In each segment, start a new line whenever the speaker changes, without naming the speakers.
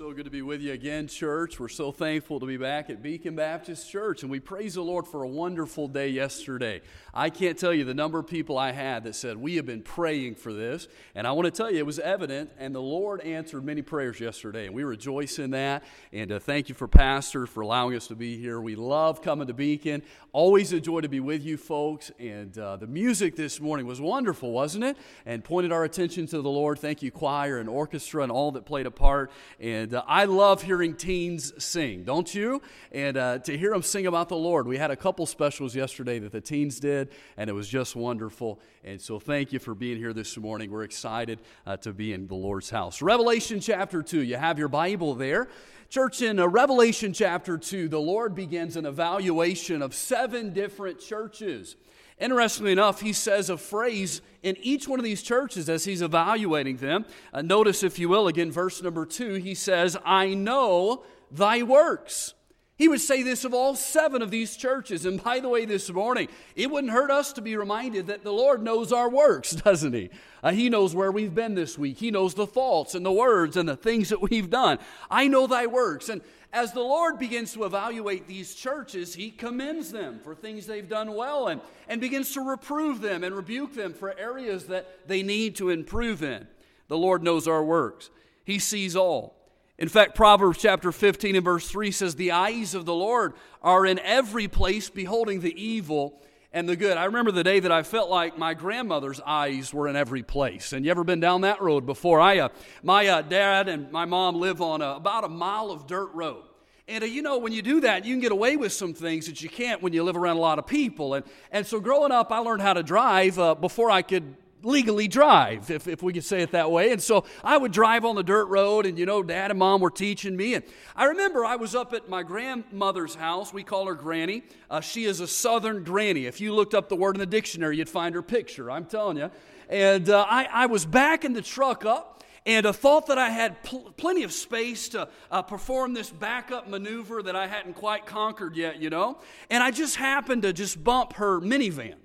So good to be with you again, church. We're so thankful to be back at Beacon Baptist Church, and we praise the Lord for a wonderful day yesterday. I can't tell you the number of people I had that said, We have been praying for this. And I want to tell you, it was evident, and the Lord answered many prayers yesterday, and we rejoice in that. And uh, thank you for Pastor for allowing us to be here. We love coming to Beacon. Always a joy to be with you, folks. And uh, the music this morning was wonderful, wasn't it? And pointed our attention to the Lord. Thank you, choir and orchestra, and all that played a part. And and uh, I love hearing teens sing, don't you? And uh, to hear them sing about the Lord. We had a couple specials yesterday that the teens did, and it was just wonderful. And so thank you for being here this morning. We're excited uh, to be in the Lord's house. Revelation chapter 2, you have your Bible there. Church, in uh, Revelation chapter 2, the Lord begins an evaluation of seven different churches. Interestingly enough, he says a phrase in each one of these churches as he's evaluating them. Uh, notice, if you will, again, verse number two, he says, I know thy works. He would say this of all seven of these churches. And by the way, this morning, it wouldn't hurt us to be reminded that the Lord knows our works, doesn't He? Uh, he knows where we've been this week. He knows the faults and the words and the things that we've done. I know thy works. And as the Lord begins to evaluate these churches, He commends them for things they've done well and, and begins to reprove them and rebuke them for areas that they need to improve in. The Lord knows our works, He sees all. In fact, Proverbs chapter 15 and verse 3 says, The eyes of the Lord are in every place, beholding the evil and the good. I remember the day that I felt like my grandmother's eyes were in every place. And you ever been down that road before? I, uh, my uh, dad and my mom live on a, about a mile of dirt road. And uh, you know, when you do that, you can get away with some things that you can't when you live around a lot of people. And, and so growing up, I learned how to drive uh, before I could legally drive, if, if we could say it that way. And so I would drive on the dirt road, and you know, dad and mom were teaching me. And I remember I was up at my grandmother's house. We call her Granny. Uh, she is a Southern granny. If you looked up the word in the dictionary, you'd find her picture, I'm telling you. And uh, I, I was backing the truck up and I thought that I had pl- plenty of space to uh, perform this backup maneuver that I hadn't quite conquered yet, you know. And I just happened to just bump her minivan.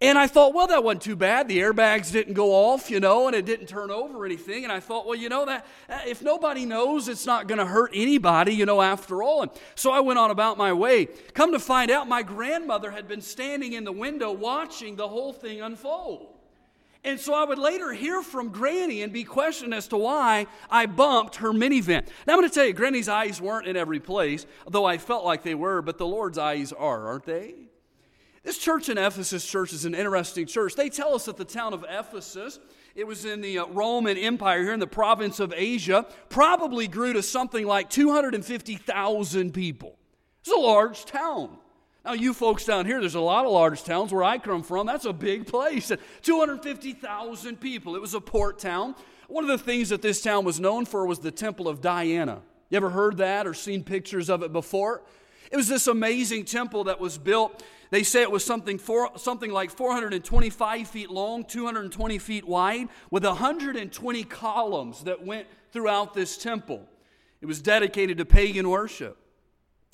And I thought, well, that wasn't too bad. The airbags didn't go off, you know, and it didn't turn over anything. And I thought, well, you know, that if nobody knows, it's not going to hurt anybody, you know, after all. And so I went on about my way. Come to find out, my grandmother had been standing in the window watching the whole thing unfold. And so I would later hear from Granny and be questioned as to why I bumped her minivan. Now I'm going to tell you, Granny's eyes weren't in every place, though I felt like they were, but the Lord's eyes are, aren't they? This church in Ephesus church is an interesting church. They tell us that the town of Ephesus, it was in the uh, Roman Empire here in the province of Asia, probably grew to something like 250,000 people. It's a large town. Now, you folks down here, there's a lot of large towns where I come from. That's a big place. 250,000 people. It was a port town. One of the things that this town was known for was the Temple of Diana. You ever heard that or seen pictures of it before? It was this amazing temple that was built they say it was something, for, something like 425 feet long, 220 feet wide, with 120 columns that went throughout this temple. It was dedicated to pagan worship.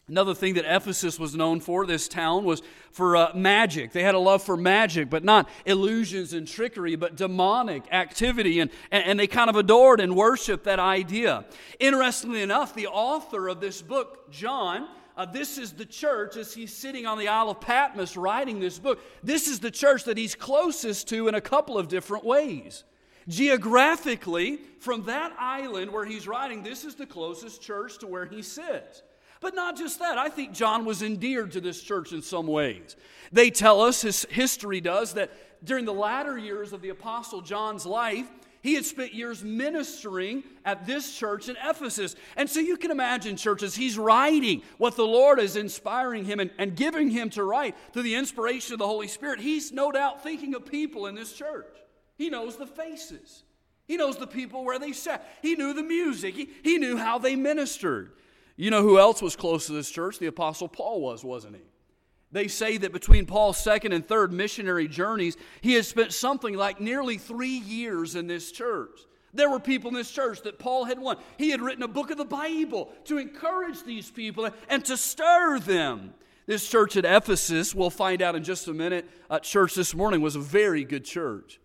Another thing that Ephesus was known for, this town, was for uh, magic. They had a love for magic, but not illusions and trickery, but demonic activity. And, and they kind of adored and worshiped that idea. Interestingly enough, the author of this book, John, uh, this is the church as he's sitting on the Isle of Patmos writing this book. This is the church that he's closest to in a couple of different ways. Geographically, from that island where he's writing, this is the closest church to where he sits. But not just that, I think John was endeared to this church in some ways. They tell us, his history does, that during the latter years of the Apostle John's life, he had spent years ministering at this church in Ephesus. And so you can imagine, churches, he's writing what the Lord is inspiring him and, and giving him to write through the inspiration of the Holy Spirit. He's no doubt thinking of people in this church. He knows the faces, he knows the people where they sat, he knew the music, he, he knew how they ministered. You know who else was close to this church? The Apostle Paul was, wasn't he? They say that between Paul's second and third missionary journeys, he had spent something like nearly three years in this church. There were people in this church that Paul had won. He had written a book of the Bible to encourage these people and to stir them. This church at Ephesus, we'll find out in just a minute, uh, church this morning was a very good church.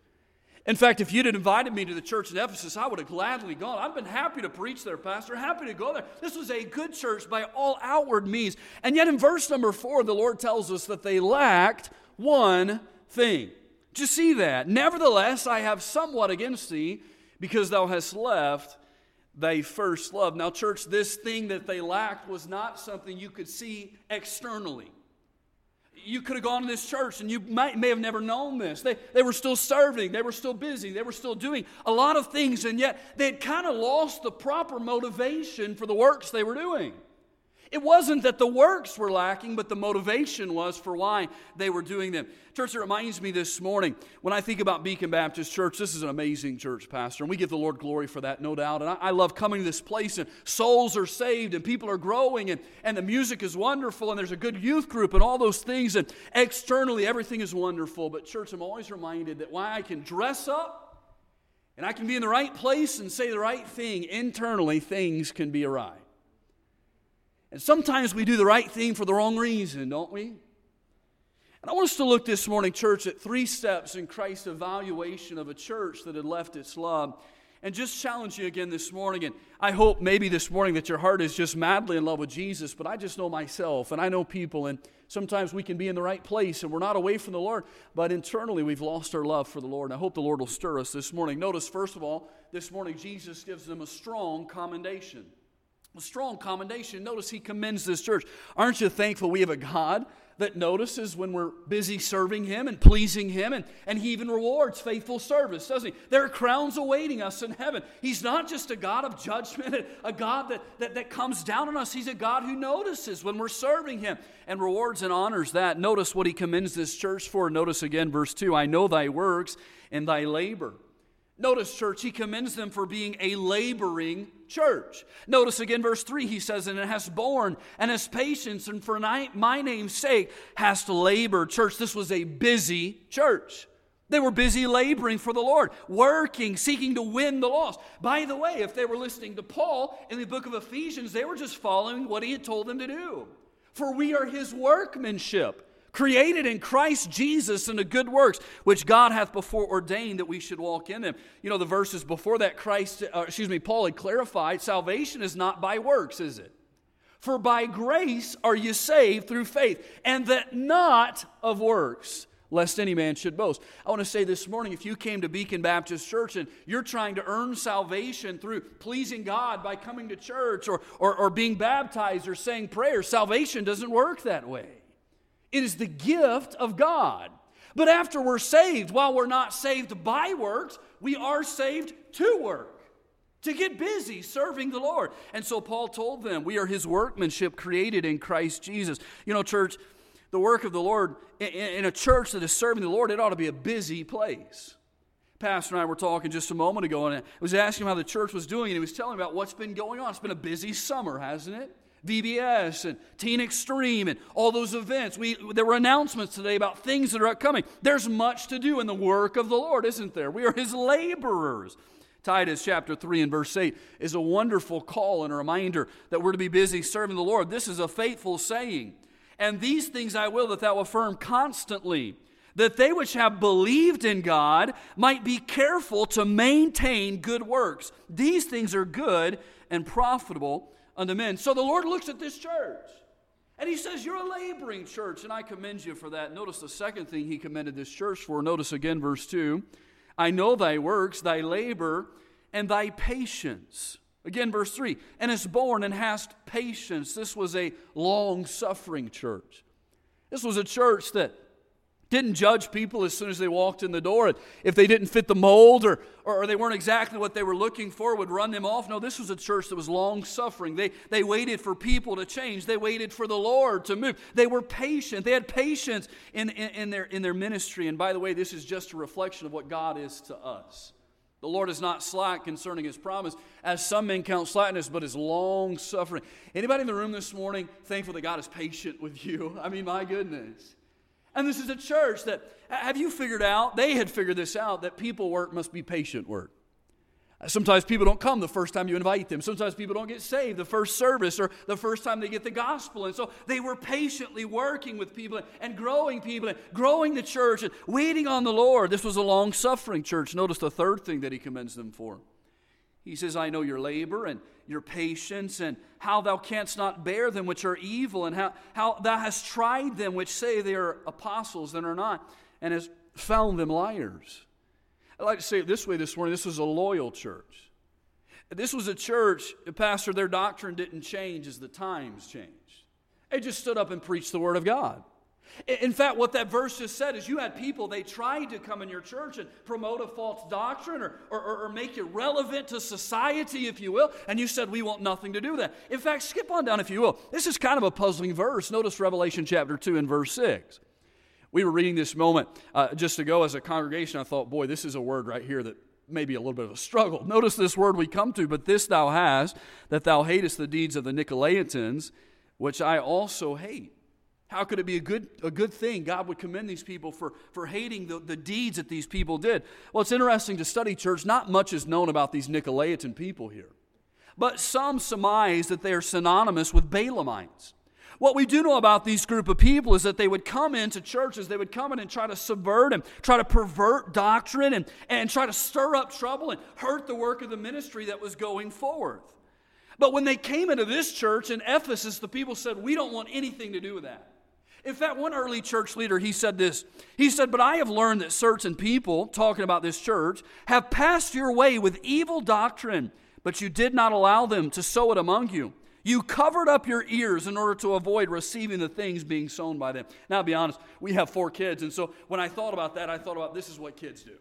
In fact, if you'd invited me to the church in Ephesus, I would have gladly gone. I've been happy to preach there, Pastor, happy to go there. This was a good church by all outward means. And yet, in verse number four, the Lord tells us that they lacked one thing. Did you see that? Nevertheless, I have somewhat against thee, because thou hast left thy first love. Now, church, this thing that they lacked was not something you could see externally you could have gone to this church and you might, may have never known this. They, they were still serving, they were still busy, they were still doing a lot of things, and yet they had kind of lost the proper motivation for the works they were doing. It wasn't that the works were lacking, but the motivation was for why they were doing them. Church, it reminds me this morning when I think about Beacon Baptist Church, this is an amazing church, Pastor, and we give the Lord glory for that, no doubt. And I, I love coming to this place, and souls are saved, and people are growing, and, and the music is wonderful, and there's a good youth group, and all those things, and externally, everything is wonderful. But, church, I'm always reminded that why I can dress up and I can be in the right place and say the right thing, internally, things can be awry. And sometimes we do the right thing for the wrong reason, don't we? And I want us to look this morning, church, at three steps in Christ's evaluation of a church that had left its love. And just challenge you again this morning. And I hope maybe this morning that your heart is just madly in love with Jesus, but I just know myself and I know people, and sometimes we can be in the right place and we're not away from the Lord, but internally we've lost our love for the Lord. And I hope the Lord will stir us this morning. Notice, first of all, this morning Jesus gives them a strong commendation strong commendation. Notice he commends this church. Aren't you thankful we have a God that notices when we're busy serving him and pleasing him, and, and he even rewards faithful service, doesn't he? There are crowns awaiting us in heaven. He's not just a God of judgment, a God that, that, that comes down on us. He's a God who notices when we're serving him and rewards and honors that. Notice what he commends this church for. Notice again, verse 2 I know thy works and thy labor Notice, church, he commends them for being a laboring church. Notice again, verse 3, he says, And it has borne and has patience, and for my name's sake has to labor. Church, this was a busy church. They were busy laboring for the Lord, working, seeking to win the lost. By the way, if they were listening to Paul in the book of Ephesians, they were just following what he had told them to do. For we are his workmanship created in Christ Jesus in the good works which God hath before ordained that we should walk in them. You know, the verses before that, Christ, uh, excuse me, Paul had clarified salvation is not by works, is it? For by grace are you saved through faith, and that not of works, lest any man should boast. I want to say this morning if you came to Beacon Baptist Church and you're trying to earn salvation through pleasing God by coming to church or, or, or being baptized or saying prayers, salvation doesn't work that way. It is the gift of God. But after we're saved, while we're not saved by works, we are saved to work, to get busy serving the Lord. And so Paul told them, We are his workmanship created in Christ Jesus. You know, church, the work of the Lord, in a church that is serving the Lord, it ought to be a busy place. Pastor and I were talking just a moment ago, and I was asking him how the church was doing, and he was telling me about what's been going on. It's been a busy summer, hasn't it? VBS and Teen Extreme and all those events. We, there were announcements today about things that are upcoming. There's much to do in the work of the Lord, isn't there? We are His laborers. Titus chapter 3 and verse 8 is a wonderful call and a reminder that we're to be busy serving the Lord. This is a faithful saying. And these things I will that thou affirm constantly, that they which have believed in God might be careful to maintain good works. These things are good and profitable unto men. So the Lord looks at this church and he says, You're a laboring church, and I commend you for that. Notice the second thing he commended this church for. Notice again, verse 2 I know thy works, thy labor, and thy patience. Again, verse 3 and is borne and hast patience. This was a long suffering church. This was a church that didn't judge people as soon as they walked in the door. If they didn't fit the mold or, or they weren't exactly what they were looking for, would run them off. No, this was a church that was long suffering. They, they waited for people to change, they waited for the Lord to move. They were patient. They had patience in, in, in their, in their ministry. And by the way, this is just a reflection of what God is to us. The Lord is not slack concerning his promise, as some men count slackness, but is long suffering. Anybody in the room this morning thankful that God is patient with you? I mean, my goodness. And this is a church that, have you figured out, they had figured this out, that people work must be patient work. Sometimes people don't come the first time you invite them. Sometimes people don't get saved the first service or the first time they get the gospel. And so they were patiently working with people and growing people and growing the church and waiting on the Lord. This was a long suffering church. Notice the third thing that he commends them for. He says, I know your labor and your patience and how thou canst not bear them which are evil and how, how thou hast tried them which say they are apostles and are not and has found them liars. I'd like to say it this way this morning this was a loyal church. This was a church, Pastor, their doctrine didn't change as the times changed. They just stood up and preached the Word of God. In fact, what that verse just said is you had people, they tried to come in your church and promote a false doctrine or, or, or, make it relevant to society, if you will, and you said, We want nothing to do with that. In fact, skip on down, if you will. This is kind of a puzzling verse. Notice Revelation chapter 2 and verse 6. We were reading this moment uh, just ago as a congregation. I thought, boy, this is a word right here that may be a little bit of a struggle. Notice this word we come to, but this thou hast, that thou hatest the deeds of the Nicolaitans, which I also hate. How could it be a good, a good thing? God would commend these people for, for hating the, the deeds that these people did. Well, it's interesting to study, church. Not much is known about these Nicolaitan people here. But some surmise that they are synonymous with Balaamites. What we do know about these group of people is that they would come into churches, they would come in and try to subvert and try to pervert doctrine and, and try to stir up trouble and hurt the work of the ministry that was going forward. But when they came into this church in Ephesus, the people said, We don't want anything to do with that. In fact, one early church leader, he said this. He said, But I have learned that certain people, talking about this church, have passed your way with evil doctrine, but you did not allow them to sow it among you. You covered up your ears in order to avoid receiving the things being sown by them. Now, I'll be honest, we have four kids, and so when I thought about that, I thought about this is what kids do.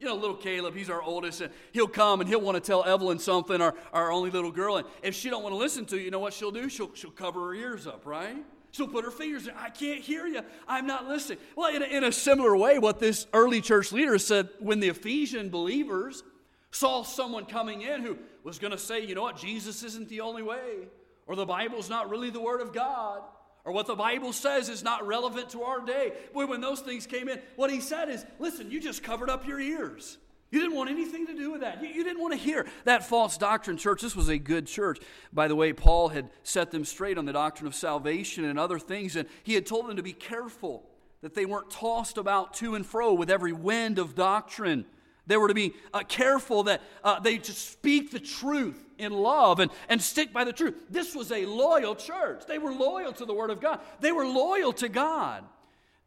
You know, little Caleb, he's our oldest, and he'll come and he'll want to tell Evelyn something, our, our only little girl. And if she don't want to listen to you, you know what she'll do? She'll, she'll cover her ears up, right? She'll put her fingers in. I can't hear you. I'm not listening. Well, in a, in a similar way, what this early church leader said when the Ephesian believers saw someone coming in who was going to say, you know what, Jesus isn't the only way, or the Bible's not really the Word of God, or what the Bible says is not relevant to our day. Boy, when those things came in, what he said is, listen, you just covered up your ears. You didn't want anything to do with that. You, you, didn't want to hear that false doctrine, church. This was a good church. By the way, Paul had set them straight on the doctrine of salvation and other things, and he had told them to be careful that they weren't tossed about to and fro with every wind of doctrine. They were to be uh, careful that uh, they just speak the truth in love and, and stick by the truth. This was a loyal church. They were loyal to the Word of God, they were loyal to God.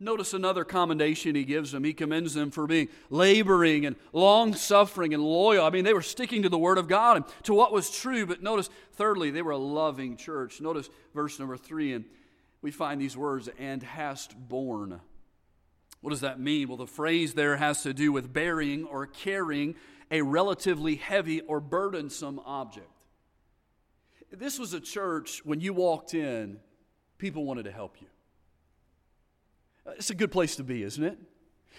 Notice another commendation he gives them. He commends them for being laboring and long suffering and loyal. I mean, they were sticking to the Word of God and to what was true. But notice, thirdly, they were a loving church. Notice verse number three, and we find these words, and hast borne. What does that mean? Well, the phrase there has to do with bearing or carrying a relatively heavy or burdensome object. This was a church, when you walked in, people wanted to help you. It's a good place to be, isn't it?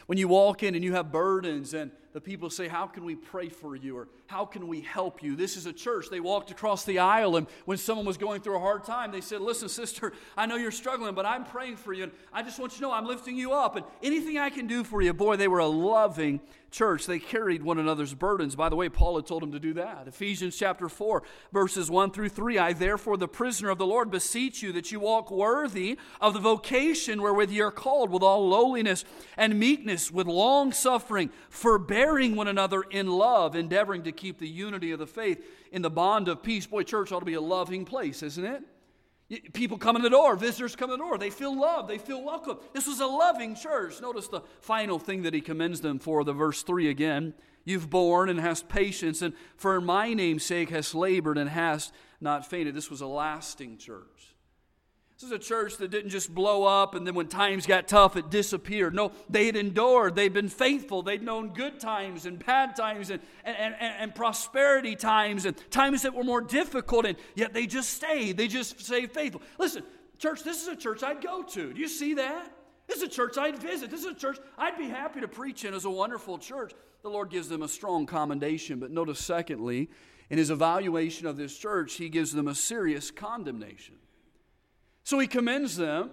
When you walk in and you have burdens and the people say, How can we pray for you? or How can we help you? This is a church. They walked across the aisle, and when someone was going through a hard time, they said, Listen, sister, I know you're struggling, but I'm praying for you, and I just want you to know I'm lifting you up, and anything I can do for you. Boy, they were a loving church. They carried one another's burdens. By the way, Paul had told them to do that. Ephesians chapter 4, verses 1 through 3 I, therefore, the prisoner of the Lord, beseech you that you walk worthy of the vocation wherewith ye are called, with all lowliness and meekness, with long suffering, forbearing bearing one another in love, endeavoring to keep the unity of the faith in the bond of peace. Boy, church ought to be a loving place, isn't it? People come in the door, visitors come in the door. They feel loved, they feel welcome. This was a loving church. Notice the final thing that he commends them for, the verse 3 again. You've borne and hast patience, and for my name's sake hast labored and hast not fainted. This was a lasting church. This is a church that didn't just blow up and then when times got tough, it disappeared. No, they had endured. They'd been faithful. They'd known good times and bad times and, and, and, and prosperity times and times that were more difficult, and yet they just stayed. They just stayed faithful. Listen, church, this is a church I'd go to. Do you see that? This is a church I'd visit. This is a church I'd be happy to preach in as a wonderful church. The Lord gives them a strong commendation. But notice, secondly, in his evaluation of this church, he gives them a serious condemnation. So he commends them.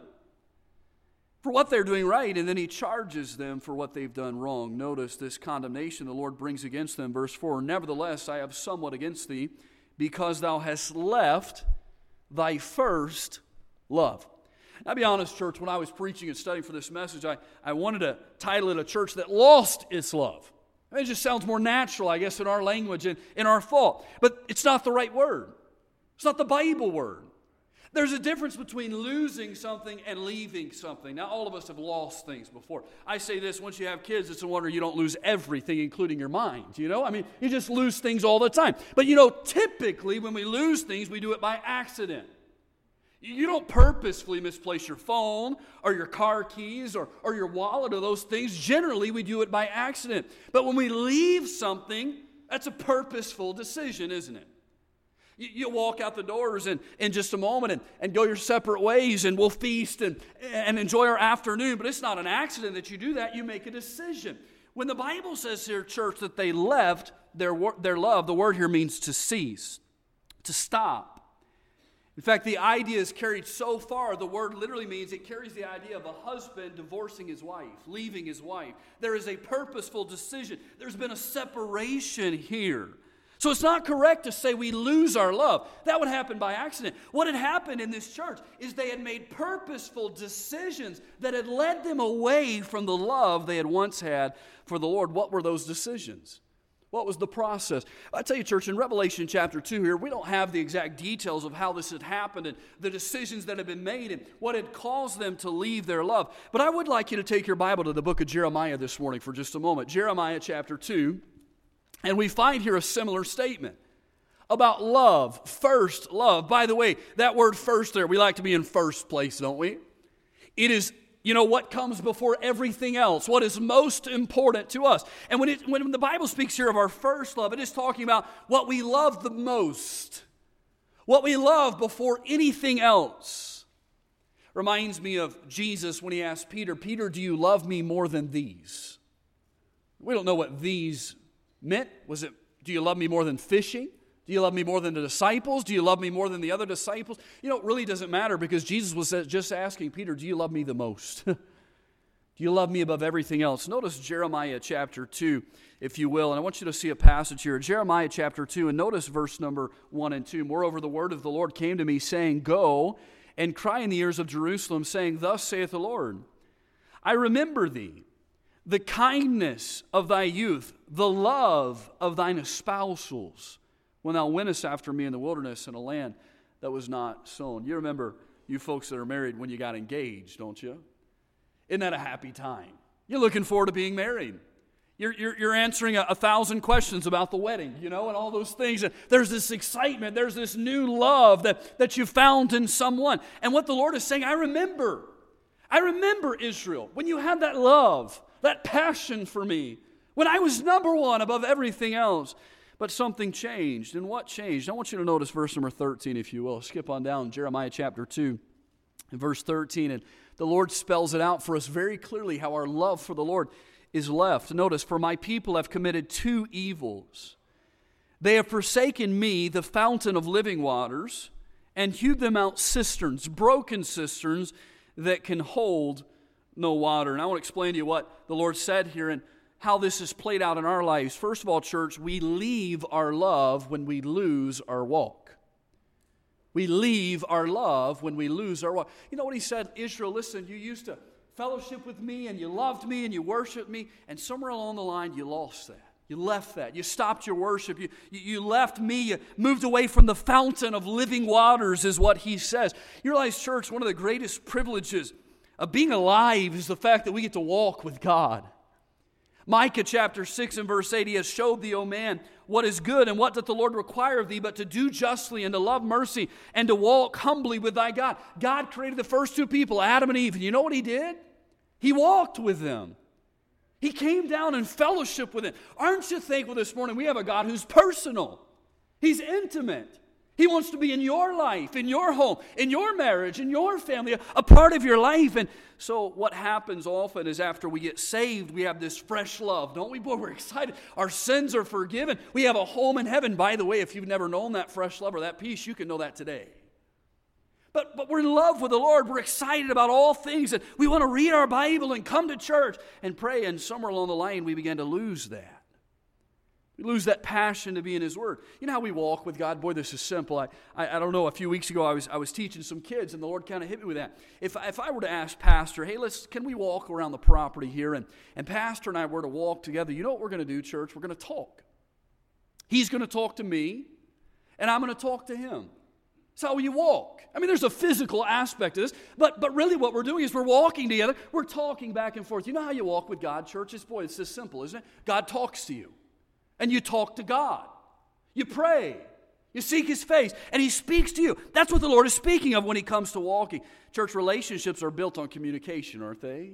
for what they're doing right, and then he charges them for what they've done wrong. Notice this condemnation the Lord brings against them. Verse 4 Nevertheless, I have somewhat against thee, because thou hast left thy first love. I'll be honest, church, when I was preaching and studying for this message, I, I wanted to title it a church that lost its love. It just sounds more natural, I guess, in our language and in our thought. But it's not the right word. It's not the Bible word. There's a difference between losing something and leaving something. Now, all of us have lost things before. I say this once you have kids, it's a wonder you don't lose everything, including your mind. You know, I mean, you just lose things all the time. But you know, typically when we lose things, we do it by accident. You don't purposefully misplace your phone or your car keys or, or your wallet or those things. Generally, we do it by accident. But when we leave something, that's a purposeful decision, isn't it? You, you walk out the doors in, in just a moment and, and go your separate ways, and we'll feast and, and enjoy our afternoon. But it's not an accident that you do that, you make a decision. When the Bible says here, church, that they left their, their love, the word here means to cease, to stop. In fact, the idea is carried so far, the word literally means it carries the idea of a husband divorcing his wife, leaving his wife. There is a purposeful decision, there's been a separation here. So it's not correct to say we lose our love. That would happen by accident. What had happened in this church is they had made purposeful decisions that had led them away from the love they had once had for the Lord. What were those decisions? What was the process? I tell you, church, in Revelation chapter 2 here, we don't have the exact details of how this had happened and the decisions that had been made and what had caused them to leave their love. But I would like you to take your Bible to the book of Jeremiah this morning for just a moment. Jeremiah chapter 2. And we find here a similar statement about love, first love. By the way, that word first there, we like to be in first place, don't we? It is you know, what comes before everything else, what is most important to us. And when, it, when the Bible speaks here of our first love, it is talking about what we love the most, what we love before anything else. Reminds me of Jesus when he asked Peter, Peter, do you love me more than these? We don't know what these meant. Was it, do you love me more than fishing? Do you love me more than the disciples? Do you love me more than the other disciples? You know, it really doesn't matter because Jesus was just asking Peter, Do you love me the most? Do you love me above everything else? Notice Jeremiah chapter 2, if you will. And I want you to see a passage here. Jeremiah chapter 2, and notice verse number 1 and 2. Moreover, the word of the Lord came to me, saying, Go and cry in the ears of Jerusalem, saying, Thus saith the Lord, I remember thee, the kindness of thy youth, the love of thine espousals when thou wentest after me in the wilderness in a land that was not sown. You remember, you folks that are married, when you got engaged, don't you? Isn't that a happy time? You're looking forward to being married. You're, you're, you're answering a, a, thousand questions about the wedding, you know, and all those things. And there's this excitement, there's this new love that, that you found in someone. And what the Lord is saying, I remember. I remember Israel when you had that love, that passion for me, when I was number one above everything else. But something changed. And what changed? I want you to notice verse number 13, if you will. Skip on down, Jeremiah chapter 2, and verse 13. And the Lord spells it out for us very clearly how our love for the Lord is left. Notice, for my people have committed two evils. They have forsaken me, the fountain of living waters, and hewed them out cisterns, broken cisterns that can hold no water. And I want to explain to you what the Lord said here and how this is played out in our lives. First of all, church, we leave our love when we lose our walk. We leave our love when we lose our walk. You know what he said? Israel, listen, you used to fellowship with me and you loved me and you worshiped me, and somewhere along the line you lost that. You left that. You stopped your worship. You, you left me. You moved away from the fountain of living waters, is what he says. You realize, church, one of the greatest privileges of being alive is the fact that we get to walk with God. Micah chapter 6 and verse 8, he has showed thee, O man, what is good and what doth the Lord require of thee, but to do justly and to love mercy and to walk humbly with thy God. God created the first two people, Adam and Eve, and you know what he did? He walked with them. He came down and fellowship with them. Aren't you thankful this morning we have a God who's personal? He's intimate. He wants to be in your life, in your home, in your marriage, in your family, a, part of your life. And so, what happens often is after we get saved, we have this fresh love, don't we? Boy, we're excited. Our sins are forgiven. We have a home in heaven. By the way, if you've never known that fresh love or that peace, you can know that today. but, but we're in love with the Lord. We're excited about all things. And we want to read our Bible and come to church and pray. And somewhere along the line, we begin to lose that. We lose that passion to be in His Word. You know how we walk with God? Boy, this is simple. I, I, I don't know, a few weeks ago I was, I was teaching some kids, and the Lord kind of hit me with that. If, if I were to ask Pastor, hey, let's, can we walk around the property here? And, and Pastor and I were to walk together, you know what we're going to do, church? We're going to talk. He's going to talk to me, and I'm going to talk to him. That's how you walk. I mean, there's a physical aspect to this, but, but really what we're doing is we're walking together, we're talking back and forth. You know how you walk with God, churches? Boy, it's this simple, isn't it? God talks to you and you talk to God. You pray. You seek His face, and He speaks to you. That's what the Lord is speaking of when He comes to walking. Church relationships are built on communication, aren't they?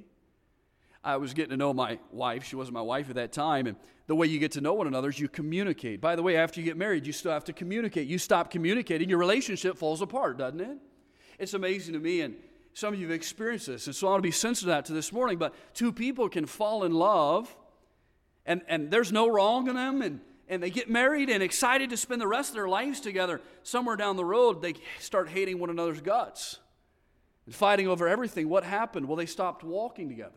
I was getting to know my wife. She wasn't my wife at that time. And the way you get to know one another is you communicate. By the way, after you get married, you still have to communicate. You stop communicating, your relationship falls apart, doesn't it? It's amazing to me, and some of you have experienced this. And so I want to be sensitive to that to this morning. But two people can fall in love and, and there's no wrong in them, and, and they get married and excited to spend the rest of their lives together. Somewhere down the road, they start hating one another's guts and fighting over everything. What happened? Well, they stopped walking together.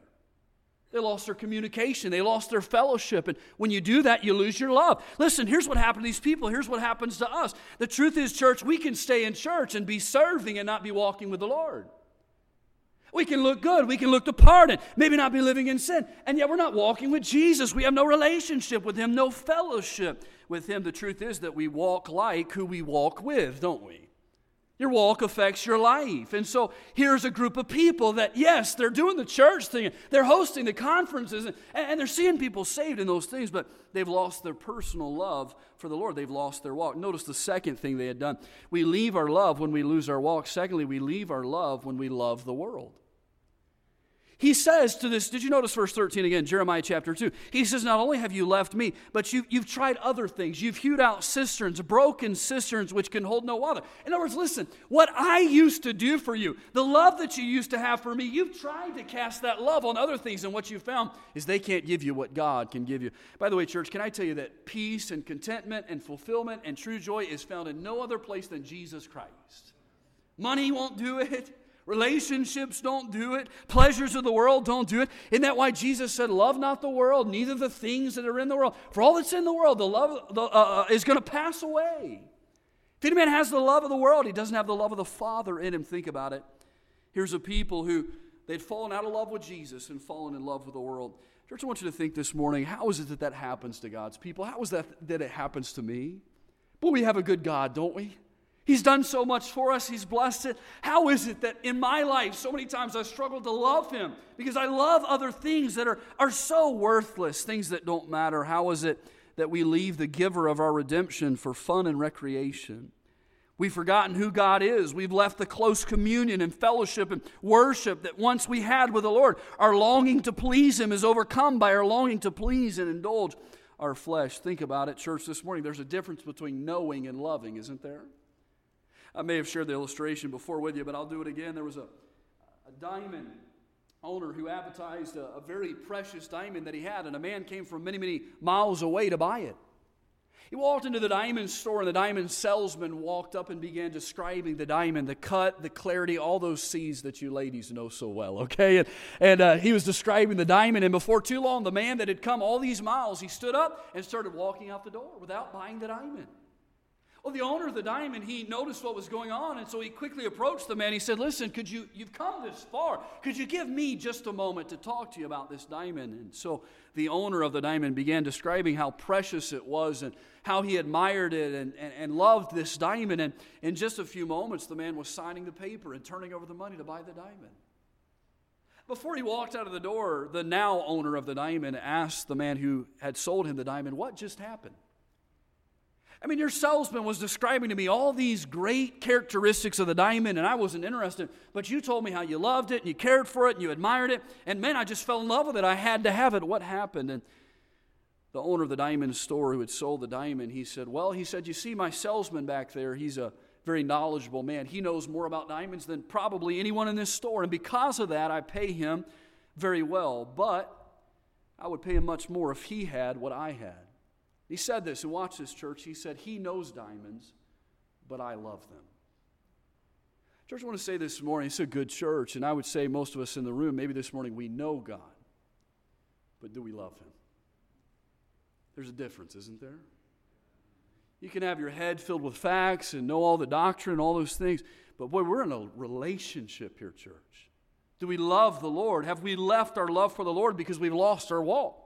They lost their communication. They lost their fellowship. And when you do that, you lose your love. Listen, here's what happened to these people. Here's what happens to us. The truth is, church, we can stay in church and be serving and not be walking with the Lord. We can look good. We can look the part and maybe not be living in sin. And yet we're not walking with Jesus. We have no relationship with Him, no fellowship with Him. The truth is that we walk like who we walk with, don't we? Your walk affects your life. And so here's a group of people that, yes, they're doing the church thing, they're hosting the conferences, and, and, they're seeing people saved in those things, but they've lost their personal love for the Lord. They've lost their walk. Notice the second thing they had done. We leave our love when we lose our walk. Secondly, we leave our love when we love the world. He says to this, did you notice verse 13 again, Jeremiah chapter 2? He says, Not only have you left me, but you, you've tried other things. You've hewed out cisterns, broken cisterns which can hold no water. In other words, listen, what I used to do for you, the love that you used to have for me, you've tried to cast that love on other things, and what you found is they can't give you what God can give you. By the way, church, can I tell you that peace and contentment and fulfillment and true joy is found in no other place than Jesus Christ? Money won't do it. Relationships don't do it. Pleasures of the world don't do it. Isn't that why Jesus said, Love not the world, neither the things that are in the world? For all that's in the world, the love the, uh, uh is going to pass away. If any man has the love of the world, he doesn't have the love of the Father in him. Think about it. Here's a people who they'd fallen out of love with Jesus and fallen in love with the world. Church, I want you to think this morning how is it that that happens to God's people? How is that that it happens to me? But we have a good God, don't we? He's done so much for us. He's blessed it. How is it that in my life, so many times I struggle to love Him because I love other things that are, are so worthless, things that don't matter? How is it that we leave the giver of our redemption for fun and recreation? We've forgotten who God is. We've left the close communion and fellowship and worship that once we had with the Lord. Our longing to please Him is overcome by our longing to please and indulge our flesh. Think about it, church, this morning. There's a difference between knowing and loving, isn't there? I may have shared the illustration before with you, but I'll do it again. There was a, a diamond owner who advertised a, a very precious diamond that he had, and a man came from many, many miles away to buy it. He walked into the diamond store, and the diamond salesman walked up and began describing the diamond, the cut, the clarity, all those C's that you ladies know so well, okay? And, and uh, he was describing the diamond, and before too long, the man that had come all these miles, he stood up and started walking out the door without buying the diamond. Well, the owner of the diamond, he noticed what was going on, and so he quickly approached the man. He said, Listen, could you, you've come this far. Could you give me just a moment to talk to you about this diamond? And so the owner of the diamond began describing how precious it was and how he admired it and, and, and loved this diamond. And in just a few moments, the man was signing the paper and turning over the money to buy the diamond. Before he walked out of the door, the now owner of the diamond asked the man who had sold him the diamond, What just happened? I mean, your salesman was describing to me all these great characteristics of the diamond, and I wasn't interested. But you told me how you loved it, and you cared for it, and you admired it. And man, I just fell in love with it. I had to have it. What happened? And the owner of the diamond store who had sold the diamond, he said, Well, he said, You see, my salesman back there, he's a very knowledgeable man. He knows more about diamonds than probably anyone in this store. And because of that, I pay him very well. But I would pay him much more if he had what I had. He said this, and watch this, church. He said, He knows diamonds, but I love them. Church, I want to say this morning, it's a good church, and I would say most of us in the room, maybe this morning, we know God, but do we love Him? There's a difference, isn't there? You can have your head filled with facts and know all the doctrine, all those things, but boy, we're in a relationship here, church. Do we love the Lord? Have we left our love for the Lord because we've lost our walk?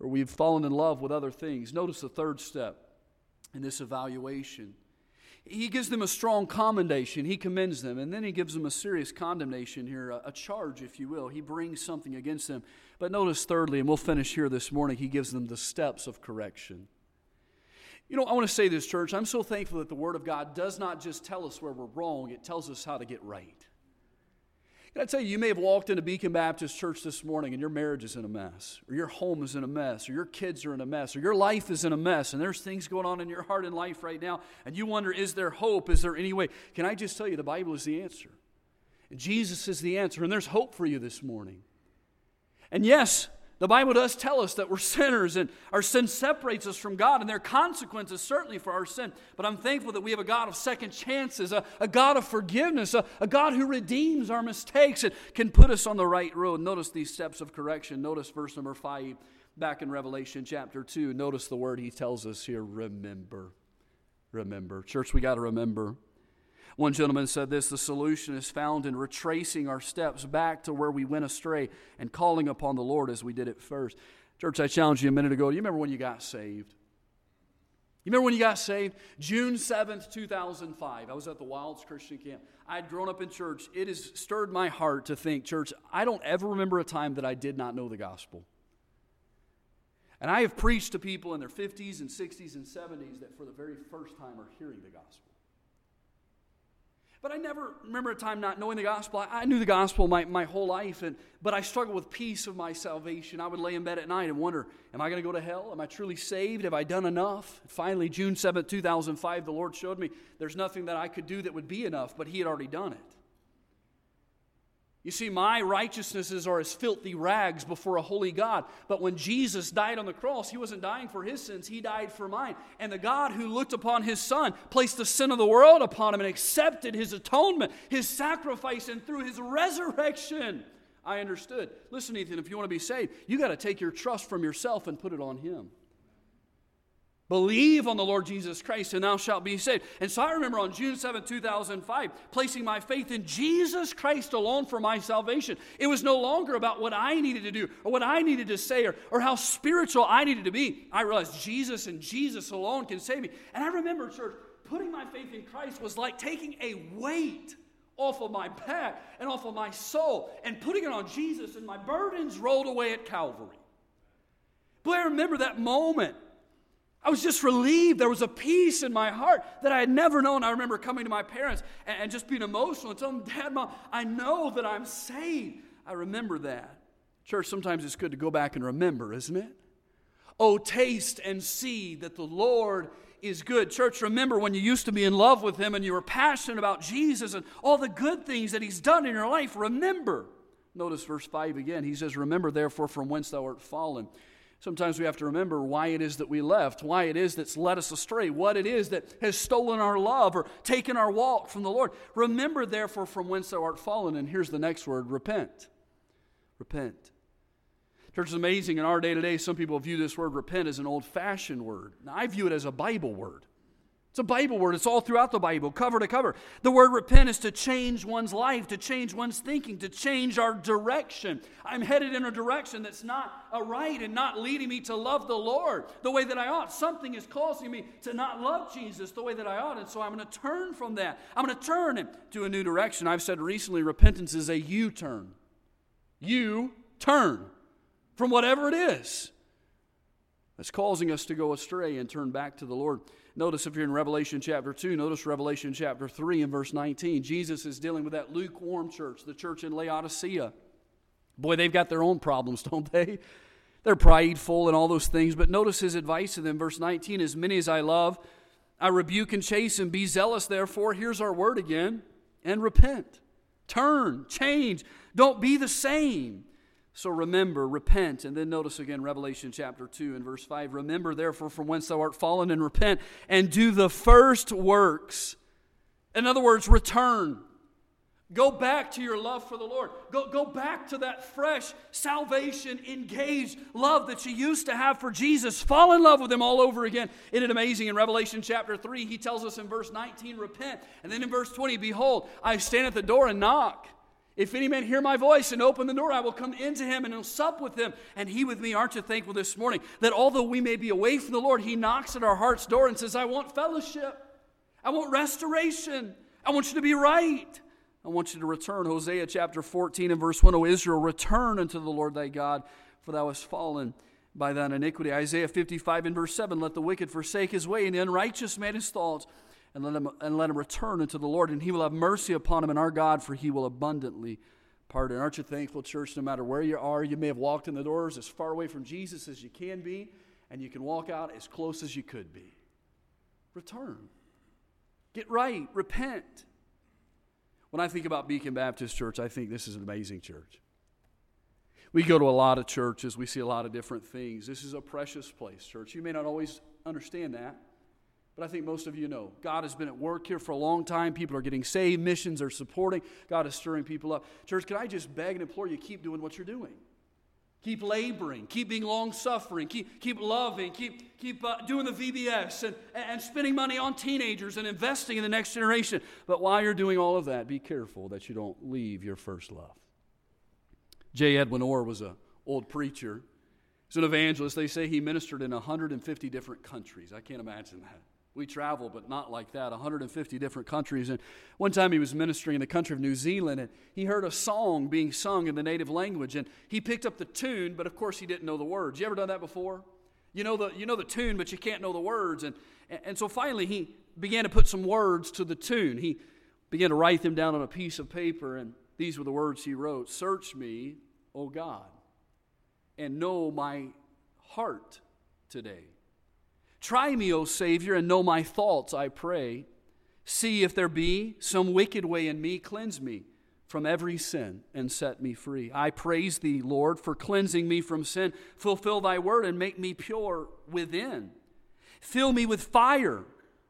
Or we've fallen in love with other things? Notice the third step in this evaluation. He gives them a strong commendation. He commends them. And then he gives them a serious condemnation here, a, a, charge, if you will. He brings something against them. But notice, thirdly, and we'll finish here this morning, he gives them the steps of correction. You know, I want to say this, church. I'm so thankful that the Word of God does not just tell us where we're wrong, it tells us how to get right. Can I tell you, you may have walked into Beacon Baptist Church this morning and your marriage is in a mess, or your home is in a mess, or your kids are in a mess, or your life is in a mess, and there's things going on in your heart and life right now, and you wonder, is there hope? Is there any way? Can I just tell you, the Bible is the answer. Jesus is the answer, and there's hope for you this morning. And yes, the Bible does tell us that we're sinners and our sin separates us from God, and there are consequences certainly for our sin. But I'm thankful that we have a God of second chances, a, a God of forgiveness, a, a God who redeems our mistakes and can put us on the right road. Notice these steps of correction. Notice verse number five back in Revelation chapter 2. Notice the word he tells us here remember. Remember. Church, we got to remember. One gentleman said this the solution is found in retracing our steps back to where we went astray and calling upon the Lord as we did at first. Church, I challenged you a minute ago. Do you remember when you got saved? You remember when you got saved? June 7th, 2005. I was at the Wilds Christian Camp. I had grown up in church. It has stirred my heart to think, church, I don't ever remember a time that I did not know the gospel. And I have preached to people in their 50s and 60s and 70s that for the very first time are hearing the gospel. But I never remember a time not knowing the gospel. I, knew the gospel my, my whole life, and, but I struggled with peace of my salvation. I would lay in bed at night and wonder, am I going to go to hell? Am I truly saved? Have I done enough? Finally, June 7, 2005, the Lord showed me there's nothing that I could do that would be enough, but He had already done it. You see, my righteousnesses are as filthy rags before a holy God. But when Jesus died on the cross, he wasn't dying for his sins, he died for mine. And the God who looked upon his son placed the sin of the world upon him and accepted his atonement, his sacrifice, and through his resurrection, I understood. Listen, Ethan, if you want to be saved, you got to take your trust from yourself and put it on him. Believe on the Lord Jesus Christ and thou shalt be saved. And so I remember on June 7, 2005, placing my faith in Jesus Christ alone for my salvation. It was no longer about what I needed to do or what I needed to say or, or how spiritual I needed to be. I realized Jesus and Jesus alone can save me. And I remember, church, putting my faith in Christ was like taking a weight off of my back and off of my soul and putting it on Jesus, and my burdens rolled away at Calvary. Boy, I remember that moment. I was just relieved. There was a peace in my heart that I had never known. I remember coming to my parents and, and just being emotional and telling them, Dad, Mom, I know that I'm saved. I remember that. Church, sometimes it's good to go back and remember, isn't it? Oh, taste and see that the Lord is good. Church, remember when you used to be in love with Him and you were passionate about Jesus and all the good things that He's done in your life. Remember. Notice verse 5 again. He says, Remember therefore from whence thou art fallen. Sometimes we have to remember why it is that we left, why it is that's led us astray, what it is that has stolen our love or taken our walk from the Lord. Remember, therefore, from whence thou art fallen. And here's the next word repent. Repent. Church is amazing. In our day to day, some people view this word repent as an old fashioned word. Now, I view it as a Bible word. It's a Bible word. It's all throughout the Bible, cover to cover. The word repent is to change one's life, to change one's thinking, to change our direction. I'm headed in a direction that's not a right and not leading me to love the Lord the way that I ought. Something is causing me to not love Jesus the way that I ought. And so I'm going to turn from that. I'm going to turn to a new direction. I've said recently repentance is a U turn. You turn from whatever it is that's causing us to go astray and turn back to the Lord. Notice if you're in Revelation chapter 2, notice Revelation chapter 3 and verse 19. Jesus is dealing with that lukewarm church, the church in Laodicea. Boy, they've got their own problems, don't they? They're prideful and all those things. But notice his advice to them, verse 19 As many as I love, I rebuke and chasten. Be zealous, therefore. Here's our word again and repent. Turn, change. Don't be the same. So remember, repent. And then notice again Revelation chapter 2 and verse 5. Remember, therefore, from whence thou art fallen, and repent, and do the first works. In other words, return. Go back to your love for the Lord. Go, go back to that fresh, salvation, engaged love that you used to have for Jesus. Fall in love with Him all over again. Isn't it amazing? In Revelation chapter 3, He tells us in verse 19, repent. And then in verse 20, behold, I stand at the door and knock. If any man hear my voice and open the door, I will come into him and will sup with him, and he with me. Aren't you thankful this morning that although we may be away from the Lord, He knocks at our heart's door and says, I want fellowship. I want restoration. I want you to be right. I want you to return. Hosea chapter 14 and verse 1 O Israel, return unto the Lord thy God, for thou hast fallen by thine iniquity. Isaiah 55 and verse 7 Let the wicked forsake his way, and the unrighteous man his thoughts, and let him, and let him return unto the Lord, and he will have mercy upon him and our God, for he will abundantly pardon. Aren't you thankful, church, no matter where you are? You may have walked in the doors as far away from Jesus as you can be, and you can walk out as close as you could be. Return. Get right. Repent. When I think about Beacon Baptist Church, I think this is an amazing church. We go to a lot of churches, we see a lot of different things. This is a precious place, church. You may not always understand that, but I think most of you know. God has been at work here for a long time. People are getting saved, missions are supporting, God is stirring people up. Church, can I just beg and implore you keep doing what you're doing? Keep laboring, keep being long suffering, keep, keep loving, keep, keep uh, doing the VBS and, and spending money on teenagers and investing in the next generation. But while you're doing all of that, be careful that you don't leave your first love. J. Edwin Orr was an old preacher. He's an evangelist. They say he ministered in 150 different countries. I can't imagine that. We travel, but not like that, 150 different countries. And one time he was ministering in the country of New Zealand, and he heard a song being sung in the native language, and he picked up the tune, but of course he didn't know the words. You ever done that before? You know the, you know the tune, but you can't know the words. And, and so finally he began to put some words to the tune. He began to write them down on a piece of paper, and these were the words he wrote Search me, O God, and know my heart today. Try me, O Savior, and know my thoughts, I pray. See if there be some wicked way in me, cleanse me from every sin and set me free. I praise thee, Lord, for cleansing me from sin. Fulfill thy word and make me pure within. Fill me with fire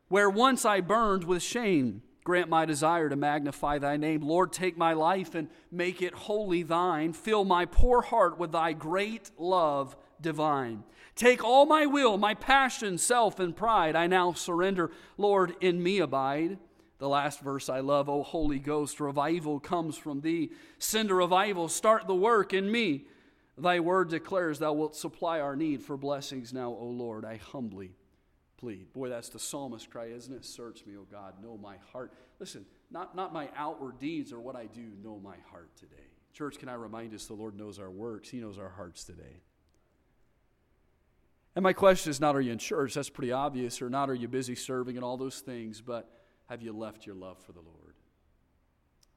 where once I burned with shame. Grant my desire to magnify thy name. Lord, take my life and make it wholly thine. Fill my poor heart with thy great love divine. Take all my will, my passion, self, and pride. I now surrender. Lord, in me abide. The last verse I love, O Holy Ghost, revival comes from thee. Send a revival, start the work in me. Thy word declares thou wilt supply our need for blessings now, O Lord. I humbly plead. Boy, that's the psalmist cry, isn't it? Search me, O God, know my heart. Listen, not, not my outward deeds or what I do, know my heart today. Church, can I remind us the Lord knows our works, He knows our hearts today. And my question is not are you in church? That's pretty obvious. Or not are you busy serving and all those things, but have you left your love for the Lord?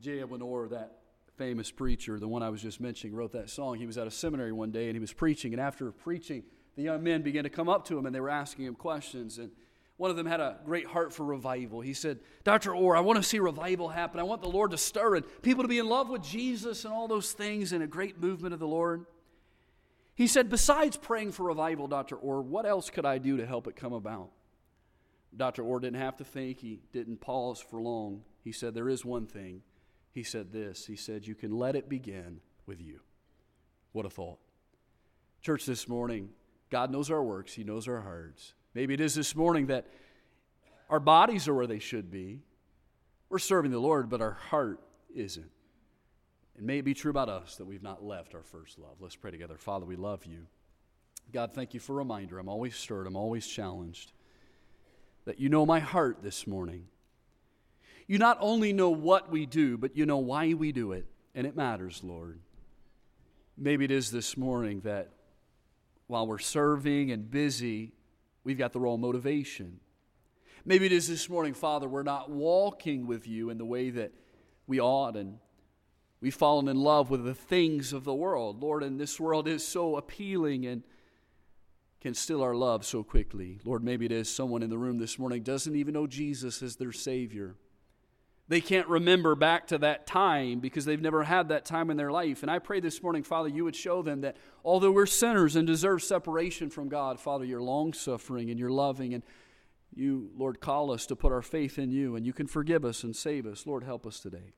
J. Edwin Orr, that famous preacher, the one I was just mentioning, wrote that song. He was at a seminary one day and he was preaching. And after preaching, the young men began to come up to him and they were asking him questions. And one of them had a great heart for revival. He said, Dr. Orr, I want to see revival happen. I want the Lord to stir and people to be in love with Jesus and all those things and a great movement of the Lord. He said, Besides praying for revival, Dr. Orr, what else could I do to help it come about? Dr. Orr didn't have to think. He didn't pause for long. He said, There is one thing. He said this He said, You can let it begin with you. What a thought. Church, this morning, God knows our works, He knows our hearts. Maybe it is this morning that our bodies are where they should be. We're serving the Lord, but our heart isn't. And may it be true about us that we've not left our first love. Let's pray together. Father, we love you. God, thank you for a reminder. I'm always stirred, I'm always challenged that you know my heart this morning. You not only know what we do, but you know why we do it, and it matters, Lord. Maybe it is this morning that while we're serving and busy, we've got the wrong motivation. Maybe it is this morning, Father, we're not walking with you in the way that we ought, and We've fallen in love with the things of the world. Lord, and this world is so appealing and can steal our love so quickly. Lord, maybe it is someone in the room this morning doesn't even know Jesus as their Savior. They can't remember back to that time because they've never had that time in their life. And I pray this morning, Father, you would show them that although we're sinners and deserve separation from God, Father, you're long suffering and you're loving and You, Lord, call us to put our faith in you, and you can forgive us and save us. Lord, help us today.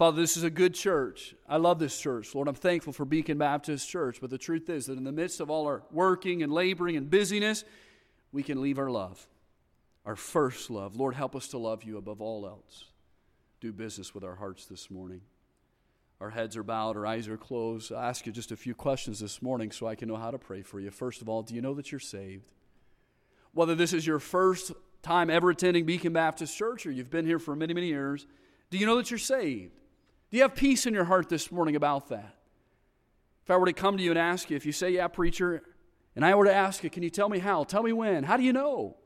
Father, this is a good church. I love this church. Lord, I'm thankful for Beacon Baptist Church. But the truth is that in the midst of all our working and laboring and busyness, we can leave our love, our first love. Lord, help us to love you above all else. Do business with our hearts this morning. Our heads are bowed, our eyes are closed. I ask you just a few questions this morning so I can know how to pray for you. First of all, do you know that you're saved? Whether this is your first time ever attending Beacon Baptist Church or you've been here for many, many years, do you know that you're saved? Do you have peace in your heart this morning about that? If I were to come to you and ask you, if you say, Yeah, preacher, and I were to ask you, Can you tell me how? Tell me when. How do you know?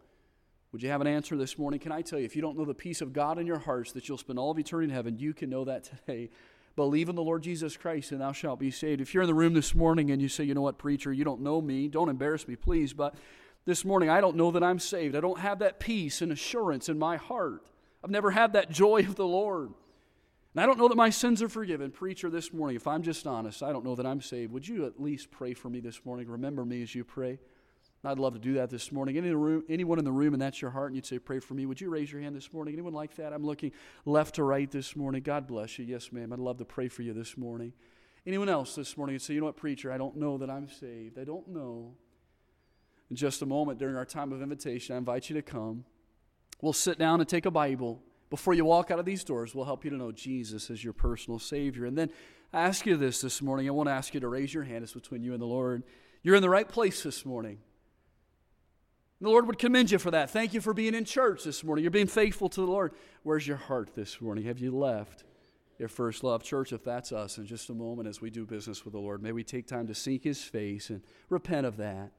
Would you have an answer this morning? Can I tell you, if you don't know the peace of God in your hearts that you'll spend all of eternity in heaven, you can know that today. Believe in the Lord Jesus Christ and thou shalt be saved. If you're in the room this morning and you say, You know what, preacher, you don't know me, don't embarrass me, please, but this morning I don't know that I'm saved. I don't have that peace and assurance in my heart. I've never had that joy of the Lord. And I don't know that my sins are forgiven. Preacher, this morning, if I'm just honest, I don't know that I'm saved. Would you at least pray for me this morning? Remember me as you pray. I'd love to do that this morning. Any room, anyone in the room and that's your heart and you'd say, Pray for me, would you raise your hand this morning? Anyone like that? I'm looking left to right this morning. God bless you. Yes, ma'am. I'd love to pray for you this morning. Anyone else this morning and say, You know what, preacher? I don't know that I'm saved. I don't know. In just a moment, during our time of invitation, I invite you to come. We'll sit down and take a Bible before you walk out of these doors, we'll help you to know Jesus as your personal Savior. And then I ask you this this morning. I want to ask you to raise your hand. It's between you and the Lord. You're in the right place this morning. The Lord would commend you for that. Thank you for being in church this morning. You're being faithful to the Lord. Where's your heart this morning? Have you left your first love? Church, if that's us, in just a moment as we do business with the Lord, may we take time to seek His face and repent of that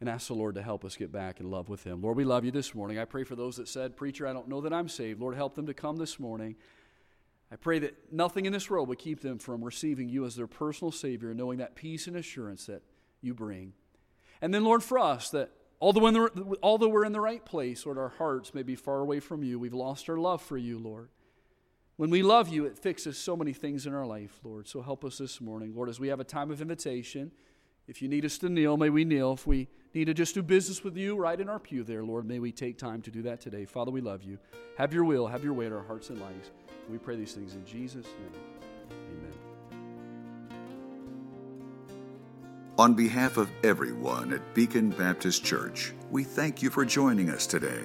and ask the Lord to help us get back in love with Him. Lord, we love you this morning. I pray for those that said, Preacher, I don't know that I'm saved. Lord, help them to come this morning. I pray that nothing in this world would keep them from receiving you as their personal Savior knowing that peace and assurance that you bring. And then, Lord, for us, that although, although we're in the right place, Lord, our hearts may be far away from you. We've lost our love for you, Lord. When we love you, it fixes so many things in our life, Lord. So help us this morning. Lord, as we have a time of invitation, if you need us to kneel, may we kneel. If we need to just do business with you right in our pew there, Lord, may we take time to do that today. Father, we love you. Have your will, have your way in our hearts and lives. We pray these things in Jesus' name. Amen.
On behalf of everyone at Beacon Baptist Church, we thank you for joining us today.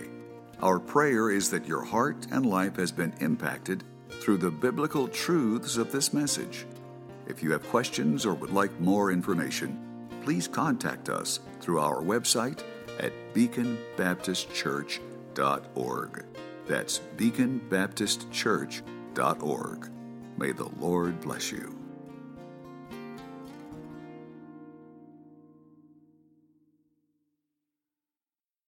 Our prayer is that your heart and life has been impacted through the biblical truths of this message. If you have questions or would like more information, please contact us through our website at beaconbaptistchurch.org. That's beaconbaptistchurch.org. May the Lord bless you.